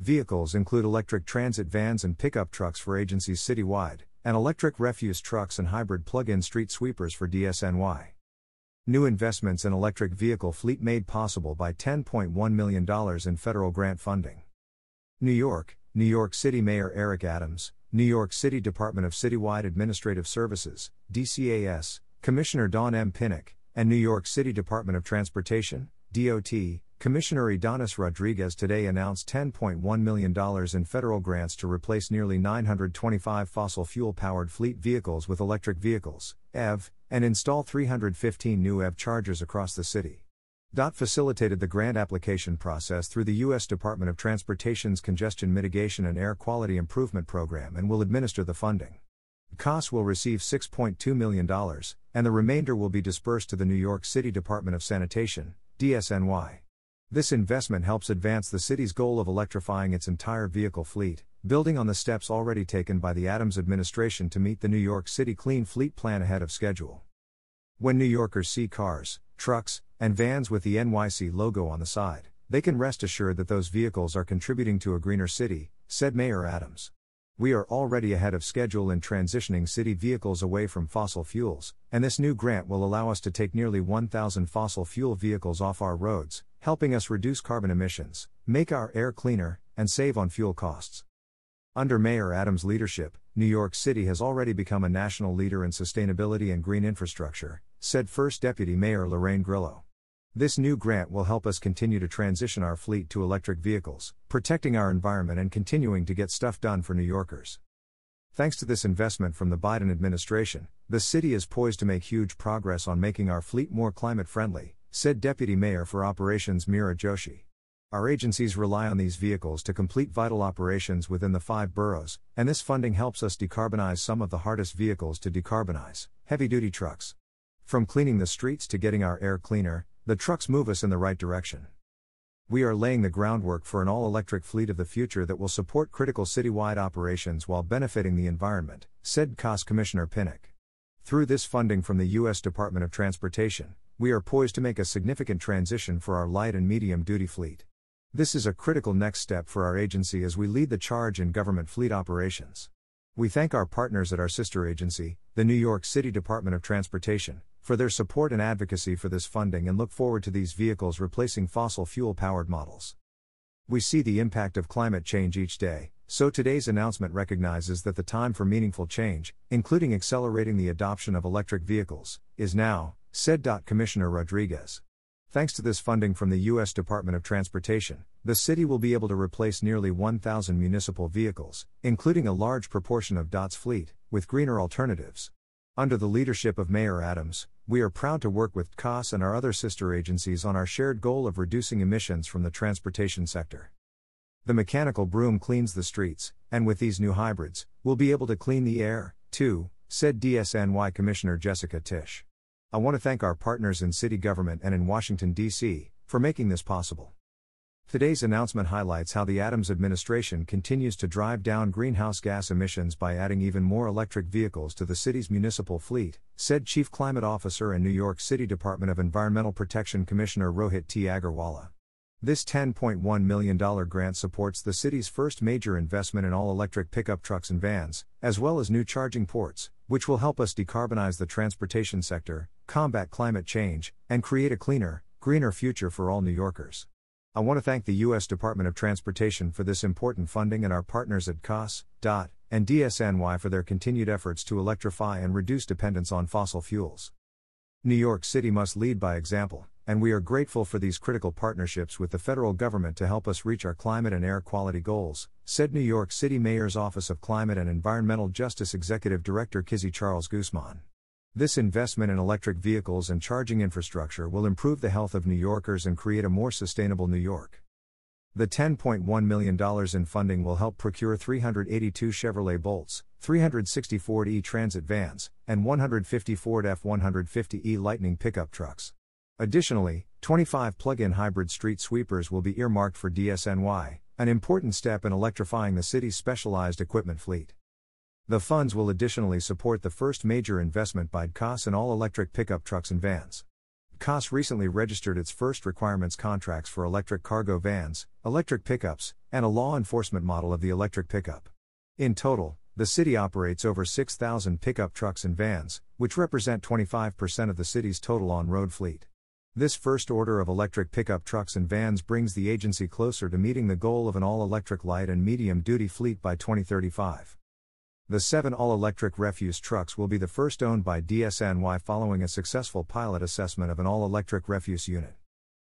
Vehicles include electric transit vans and pickup trucks for agencies citywide, and electric refuse trucks and hybrid plug in street sweepers for DSNY. New investments in electric vehicle fleet made possible by $10.1 million in federal grant funding. New York, New York City Mayor Eric Adams, New York City Department of Citywide Administrative Services, DCAS, Commissioner Dawn M. Pinnock, and New York City Department of Transportation, DOT, Commissioner Ydanis Rodriguez today announced $10.1 million in federal grants to replace nearly 925 fossil fuel powered fleet vehicles with electric vehicles, EV, and install 315 new EV chargers across the city. DOT facilitated the grant application process through the U.S. Department of Transportation's Congestion Mitigation and Air Quality Improvement Program and will administer the funding. COS will receive $6.2 million, and the remainder will be dispersed to the New York City Department of Sanitation, DSNY. This investment helps advance the city's goal of electrifying its entire vehicle fleet, building on the steps already taken by the Adams administration to meet the New York City Clean Fleet Plan ahead of schedule. When New Yorkers see cars, trucks, and vans with the NYC logo on the side, they can rest assured that those vehicles are contributing to a greener city, said Mayor Adams. We are already ahead of schedule in transitioning city vehicles away from fossil fuels, and this new grant will allow us to take nearly 1,000 fossil fuel vehicles off our roads, helping us reduce carbon emissions, make our air cleaner, and save on fuel costs. Under Mayor Adams' leadership, New York City has already become a national leader in sustainability and green infrastructure, said First Deputy Mayor Lorraine Grillo. This new grant will help us continue to transition our fleet to electric vehicles, protecting our environment and continuing to get stuff done for New Yorkers. Thanks to this investment from the Biden administration, the city is poised to make huge progress on making our fleet more climate friendly, said Deputy Mayor for Operations Meera Joshi. Our agencies rely on these vehicles to complete vital operations within the five boroughs, and this funding helps us decarbonize some of the hardest vehicles to decarbonize heavy duty trucks. From cleaning the streets to getting our air cleaner, the trucks move us in the right direction. We are laying the groundwork for an all electric fleet of the future that will support critical citywide operations while benefiting the environment, said COS Commissioner Pinnock. Through this funding from the U.S. Department of Transportation, we are poised to make a significant transition for our light and medium duty fleet. This is a critical next step for our agency as we lead the charge in government fleet operations. We thank our partners at our sister agency, the New York City Department of Transportation, for their support and advocacy for this funding and look forward to these vehicles replacing fossil fuel powered models. We see the impact of climate change each day, so today's announcement recognizes that the time for meaningful change, including accelerating the adoption of electric vehicles, is now, said. Commissioner Rodriguez. Thanks to this funding from the U.S. Department of Transportation, the city will be able to replace nearly 1,000 municipal vehicles, including a large proportion of DOT's fleet, with greener alternatives. Under the leadership of Mayor Adams, we are proud to work with COS and our other sister agencies on our shared goal of reducing emissions from the transportation sector. The mechanical broom cleans the streets, and with these new hybrids, we'll be able to clean the air, too, said DSNY Commissioner Jessica Tisch. I want to thank our partners in city government and in Washington, D.C., for making this possible. Today's announcement highlights how the Adams administration continues to drive down greenhouse gas emissions by adding even more electric vehicles to the city's municipal fleet, said Chief Climate Officer and New York City Department of Environmental Protection Commissioner Rohit T. Aggarwala. This $10.1 million grant supports the city's first major investment in all electric pickup trucks and vans, as well as new charging ports, which will help us decarbonize the transportation sector, combat climate change, and create a cleaner, greener future for all New Yorkers. I want to thank the U.S. Department of Transportation for this important funding and our partners at COS, DOT, and DSNY for their continued efforts to electrify and reduce dependence on fossil fuels. New York City must lead by example and we are grateful for these critical partnerships with the federal government to help us reach our climate and air quality goals, said New York City Mayor's Office of Climate and Environmental Justice Executive Director Kizzy Charles Guzman. This investment in electric vehicles and charging infrastructure will improve the health of New Yorkers and create a more sustainable New York. The $10.1 million in funding will help procure 382 Chevrolet Bolts, 360 Ford E Transit vans, and 150 Ford F 150E Lightning pickup trucks. Additionally, 25 plug in hybrid street sweepers will be earmarked for DSNY, an important step in electrifying the city's specialized equipment fleet. The funds will additionally support the first major investment by COS in all electric pickup trucks and vans. CAS recently registered its first requirements contracts for electric cargo vans, electric pickups, and a law enforcement model of the electric pickup. In total, the city operates over 6,000 pickup trucks and vans, which represent 25% of the city's total on road fleet. This first order of electric pickup trucks and vans brings the agency closer to meeting the goal of an all electric light and medium duty fleet by 2035. The seven all electric refuse trucks will be the first owned by DSNY following a successful pilot assessment of an all electric refuse unit.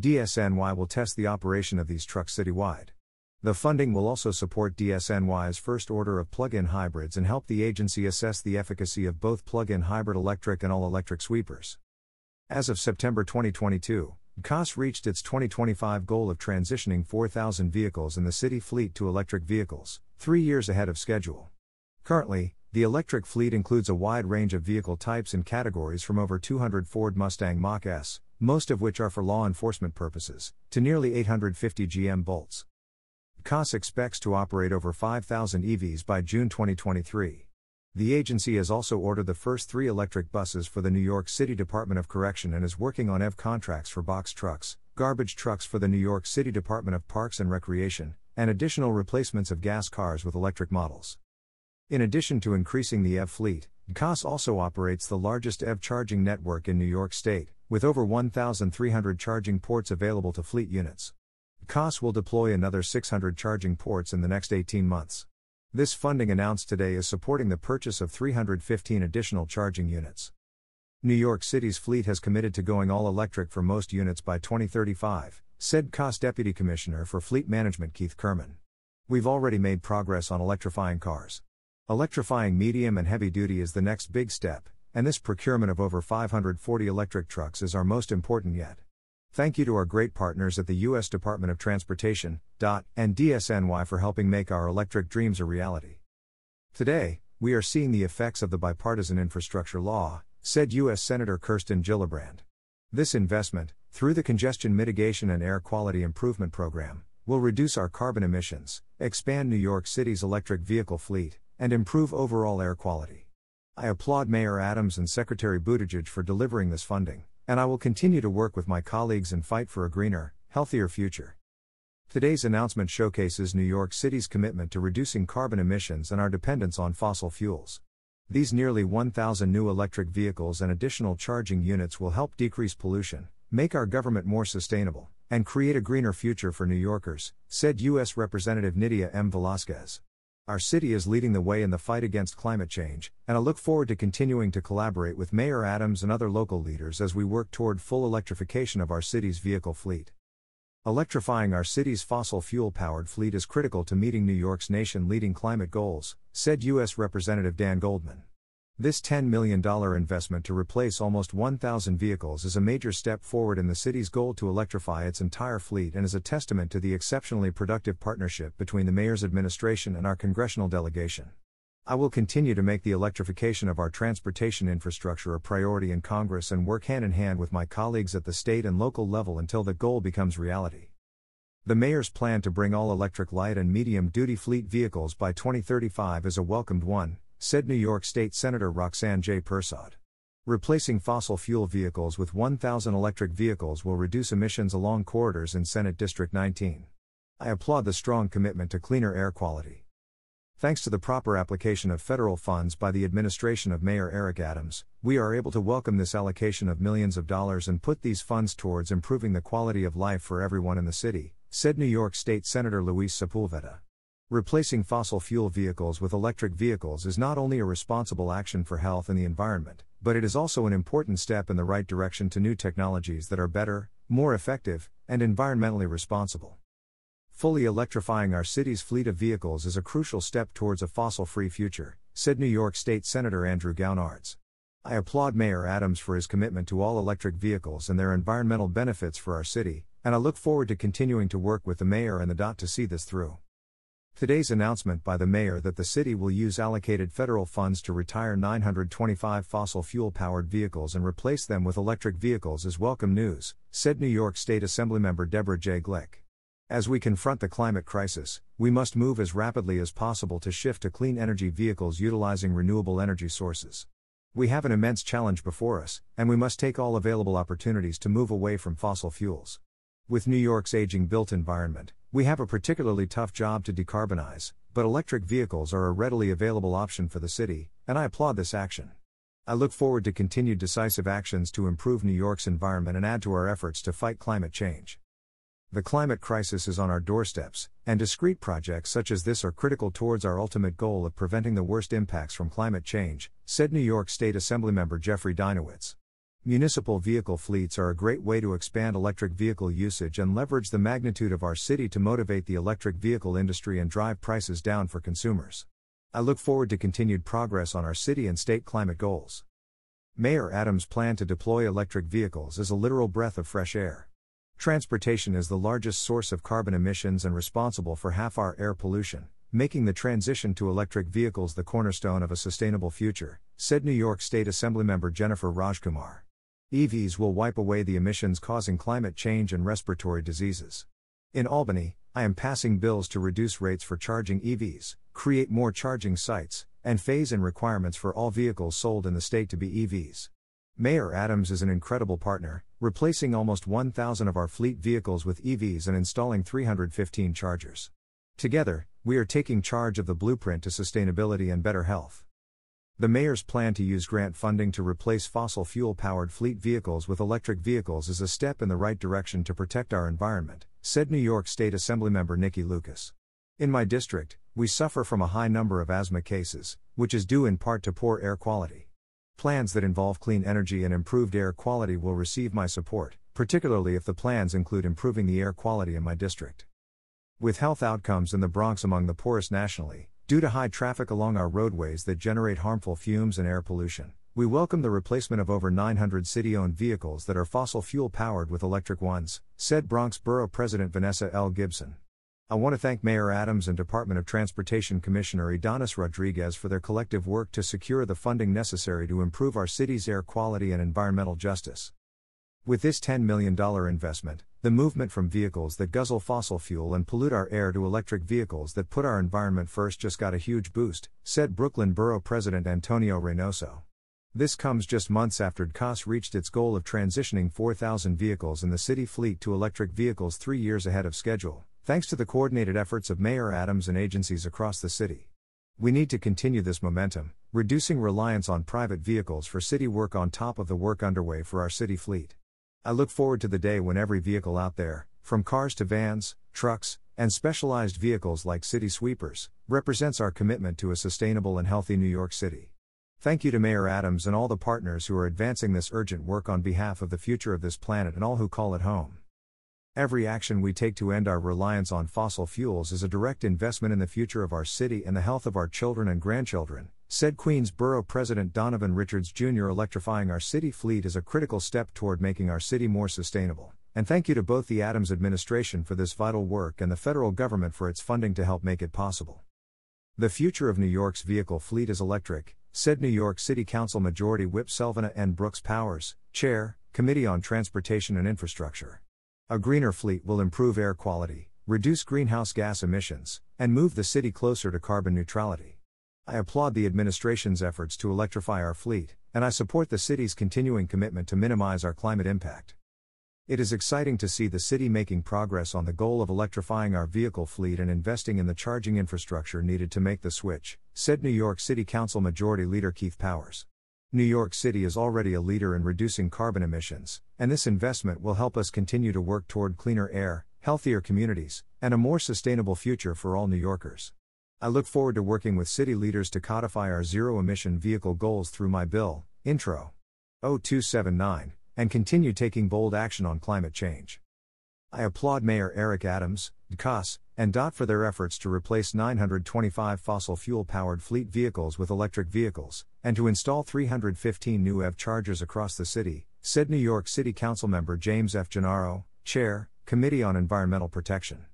DSNY will test the operation of these trucks citywide. The funding will also support DSNY's first order of plug in hybrids and help the agency assess the efficacy of both plug in hybrid electric and all electric sweepers. As of September 2022, CAS reached its 2025 goal of transitioning 4,000 vehicles in the city fleet to electric vehicles, three years ahead of schedule. Currently, the electric fleet includes a wide range of vehicle types and categories from over 200 Ford Mustang Mach S, most of which are for law enforcement purposes, to nearly 850 GM Bolts. CAS expects to operate over 5,000 EVs by June 2023. The agency has also ordered the first three electric buses for the New York City Department of Correction and is working on EV contracts for box trucks, garbage trucks for the New York City Department of Parks and Recreation, and additional replacements of gas cars with electric models. In addition to increasing the EV fleet, CAS also operates the largest EV charging network in New York State, with over 1,300 charging ports available to fleet units. CAS will deploy another 600 charging ports in the next 18 months. This funding announced today is supporting the purchase of 315 additional charging units. New York City's fleet has committed to going all electric for most units by 2035, said CAS Deputy Commissioner for Fleet Management Keith Kerman. We've already made progress on electrifying cars. Electrifying medium and heavy duty is the next big step, and this procurement of over 540 electric trucks is our most important yet. Thank you to our great partners at the U.S. Department of Transportation, DOT, and DSNY for helping make our electric dreams a reality. Today, we are seeing the effects of the bipartisan infrastructure law, said U.S. Senator Kirsten Gillibrand. This investment, through the Congestion Mitigation and Air Quality Improvement Program, will reduce our carbon emissions, expand New York City's electric vehicle fleet, and improve overall air quality. I applaud Mayor Adams and Secretary Buttigieg for delivering this funding, and I will continue to work with my colleagues and fight for a greener, healthier future. Today's announcement showcases New York City's commitment to reducing carbon emissions and our dependence on fossil fuels. These nearly 1,000 new electric vehicles and additional charging units will help decrease pollution, make our government more sustainable, and create a greener future for New Yorkers, said U.S. Representative Nydia M. Velázquez. Our city is leading the way in the fight against climate change, and I look forward to continuing to collaborate with Mayor Adams and other local leaders as we work toward full electrification of our city's vehicle fleet. Electrifying our city's fossil fuel powered fleet is critical to meeting New York's nation leading climate goals, said U.S. Representative Dan Goldman. This $10 million investment to replace almost 1,000 vehicles is a major step forward in the city's goal to electrify its entire fleet and is a testament to the exceptionally productive partnership between the mayor's administration and our congressional delegation. I will continue to make the electrification of our transportation infrastructure a priority in Congress and work hand in hand with my colleagues at the state and local level until the goal becomes reality. The mayor's plan to bring all electric light and medium duty fleet vehicles by 2035 is a welcomed one, said New York State Senator Roxanne J. Persaud. Replacing fossil fuel vehicles with 1,000 electric vehicles will reduce emissions along corridors in Senate District 19. I applaud the strong commitment to cleaner air quality. Thanks to the proper application of federal funds by the administration of Mayor Eric Adams, we are able to welcome this allocation of millions of dollars and put these funds towards improving the quality of life for everyone in the city, said New York State Senator Luis Sepulveda. Replacing fossil fuel vehicles with electric vehicles is not only a responsible action for health and the environment, but it is also an important step in the right direction to new technologies that are better, more effective, and environmentally responsible. Fully electrifying our city's fleet of vehicles is a crucial step towards a fossil free future, said New York State Senator Andrew Gounardes. I applaud Mayor Adams for his commitment to all electric vehicles and their environmental benefits for our city, and I look forward to continuing to work with the mayor and the DOT to see this through. Today's announcement by the mayor that the city will use allocated federal funds to retire 925 fossil fuel powered vehicles and replace them with electric vehicles is welcome news, said New York State Assemblymember Deborah J. Glick. As we confront the climate crisis, we must move as rapidly as possible to shift to clean energy vehicles utilizing renewable energy sources. We have an immense challenge before us, and we must take all available opportunities to move away from fossil fuels. With New York's aging built environment, we have a particularly tough job to decarbonize, but electric vehicles are a readily available option for the city, and I applaud this action. I look forward to continued decisive actions to improve New York's environment and add to our efforts to fight climate change. The climate crisis is on our doorsteps, and discrete projects such as this are critical towards our ultimate goal of preventing the worst impacts from climate change, said New York State Assemblymember Jeffrey Dinowitz. Municipal vehicle fleets are a great way to expand electric vehicle usage and leverage the magnitude of our city to motivate the electric vehicle industry and drive prices down for consumers. I look forward to continued progress on our city and state climate goals. Mayor Adams' plan to deploy electric vehicles is a literal breath of fresh air. Transportation is the largest source of carbon emissions and responsible for half our air pollution, making the transition to electric vehicles the cornerstone of a sustainable future, said New York State Assemblymember Jennifer Rajkumar. EVs will wipe away the emissions causing climate change and respiratory diseases. In Albany, I am passing bills to reduce rates for charging EVs, create more charging sites, and phase in requirements for all vehicles sold in the state to be EVs. Mayor Adams is an incredible partner, replacing almost 1,000 of our fleet vehicles with EVs and installing 315 chargers. Together, we are taking charge of the blueprint to sustainability and better health. The mayor's plan to use grant funding to replace fossil fuel powered fleet vehicles with electric vehicles is a step in the right direction to protect our environment, said New York State Assemblymember Nikki Lucas. In my district, we suffer from a high number of asthma cases, which is due in part to poor air quality. Plans that involve clean energy and improved air quality will receive my support, particularly if the plans include improving the air quality in my district. With health outcomes in the Bronx among the poorest nationally, due to high traffic along our roadways that generate harmful fumes and air pollution, we welcome the replacement of over 900 city owned vehicles that are fossil fuel powered with electric ones, said Bronx Borough President Vanessa L. Gibson. I want to thank Mayor Adams and Department of Transportation Commissioner Ydanis Rodriguez for their collective work to secure the funding necessary to improve our city's air quality and environmental justice. With this $10 million investment, the movement from vehicles that guzzle fossil fuel and pollute our air to electric vehicles that put our environment first just got a huge boost, said Brooklyn Borough President Antonio Reynoso. This comes just months after DCAS reached its goal of transitioning 4,000 vehicles in the city fleet to electric vehicles three years ahead of schedule thanks to the coordinated efforts of Mayor Adams and agencies across the city. We need to continue this momentum, reducing reliance on private vehicles for city work on top of the work underway for our city fleet. I look forward to the day when every vehicle out there, from cars to vans, trucks, and specialized vehicles like city sweepers, represents our commitment to a sustainable and healthy New York City. Thank you to Mayor Adams and all the partners who are advancing this urgent work on behalf of the future of this planet and all who call it home. Every action we take to end our reliance on fossil fuels is a direct investment in the future of our city and the health of our children and grandchildren, said Queens Borough President Donovan Richards Jr. Electrifying our city fleet is a critical step toward making our city more sustainable. And thank you to both the Adams administration for this vital work and the federal government for its funding to help make it possible. The future of New York's vehicle fleet is electric, said New York City Council Majority Whip Selvena N. Brooks Powers, Chair, Committee on Transportation and Infrastructure. A greener fleet will improve air quality, reduce greenhouse gas emissions, and move the city closer to carbon neutrality. I applaud the administration's efforts to electrify our fleet, and I support the city's continuing commitment to minimize our climate impact. It is exciting to see the city making progress on the goal of electrifying our vehicle fleet and investing in the charging infrastructure needed to make the switch, said New York City Council Majority Leader Keith Powers. New York City is already a leader in reducing carbon emissions, and this investment will help us continue to work toward cleaner air, healthier communities, and a more sustainable future for all New Yorkers. I look forward to working with city leaders to codify our zero emission vehicle goals through my bill, Intro 0279, and continue taking bold action on climate change. I applaud Mayor Eric Adams, DCAS, and DOT for their efforts to replace 925 fossil fuel powered fleet vehicles with electric vehicles, and to install 315 new EV chargers across the city, said New York City Council member James F. Gennaro, Chair, Committee on Environmental Protection.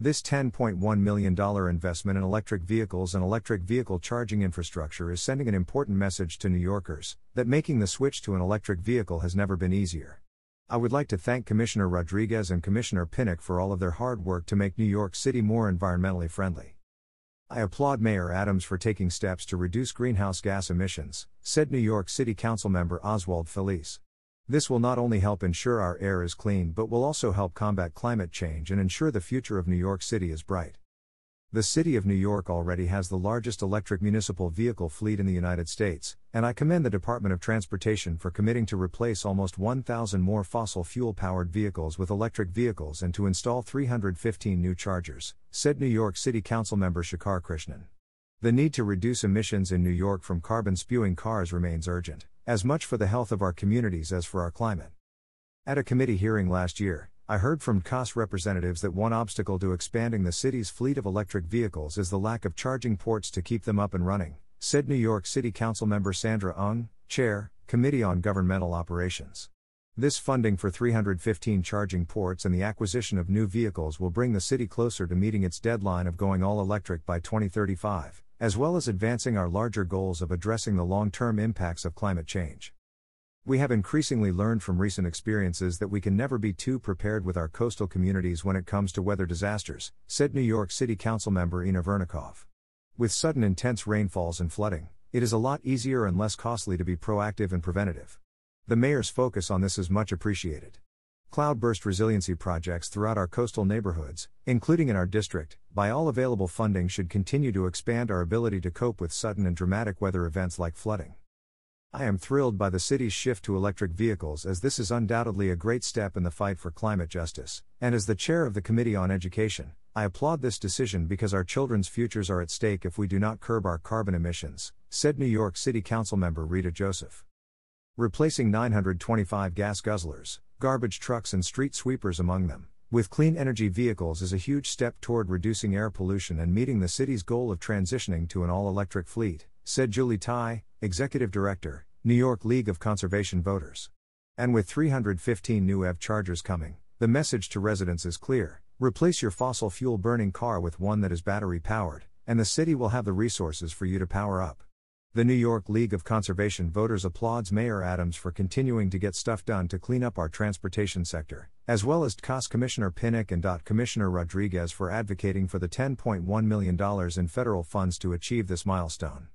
This $10.1 million investment in electric vehicles and electric vehicle charging infrastructure is sending an important message to New Yorkers that making the switch to an electric vehicle has never been easier. I would like to thank Commissioner Rodriguez and Commissioner Pinnock for all of their hard work to make New York City more environmentally friendly. I applaud Mayor Adams for taking steps to reduce greenhouse gas emissions, said New York City Council member Oswald Feliz. This will not only help ensure our air is clean but will also help combat climate change and ensure the future of New York City is bright. The City of New York already has the largest electric municipal vehicle fleet in the United States, and I commend the Department of Transportation for committing to replace almost 1,000 more fossil fuel powered vehicles with electric vehicles and to install 315 new chargers, said New York City Council member Shekhar Krishnan. The need to reduce emissions in New York from carbon spewing cars remains urgent, as much for the health of our communities as for our climate. At a committee hearing last year, I heard from CAS representatives that one obstacle to expanding the city's fleet of electric vehicles is the lack of charging ports to keep them up and running, said New York City Council member Sandra Ung, Chair, Committee on Governmental Operations. This funding for 315 charging ports and the acquisition of new vehicles will bring the city closer to meeting its deadline of going all electric by 2035, as well as advancing our larger goals of addressing the long term impacts of climate change. We have increasingly learned from recent experiences that we can never be too prepared with our coastal communities when it comes to weather disasters, said New York City Council member Inna Vernikov. With sudden intense rainfalls and flooding, it is a lot easier and less costly to be proactive and preventative. The mayor's focus on this is much appreciated. Cloudburst resiliency projects throughout our coastal neighborhoods, including in our district, by all available funding should continue to expand our ability to cope with sudden and dramatic weather events like flooding. I am thrilled by the city's shift to electric vehicles as this is undoubtedly a great step in the fight for climate justice, and as the chair of the Committee on Education, I applaud this decision because our children's futures are at stake if we do not curb our carbon emissions, said New York City Council member Rita Joseph. Replacing 925 gas guzzlers, garbage trucks, and street sweepers among them, with clean energy vehicles is a huge step toward reducing air pollution and meeting the city's goal of transitioning to an all electric fleet, said Julie Tighe, Executive Director, New York League of Conservation Voters. And with 315 new EV chargers coming, the message to residents is clear replace your fossil fuel burning car with one that is battery powered, and the city will have the resources for you to power up. The New York League of Conservation Voters applauds Mayor Adams for continuing to get stuff done to clean up our transportation sector, as well as DCAS Commissioner Pinnock and DOT Commissioner Rodriguez for advocating for the $10.1 million in federal funds to achieve this milestone.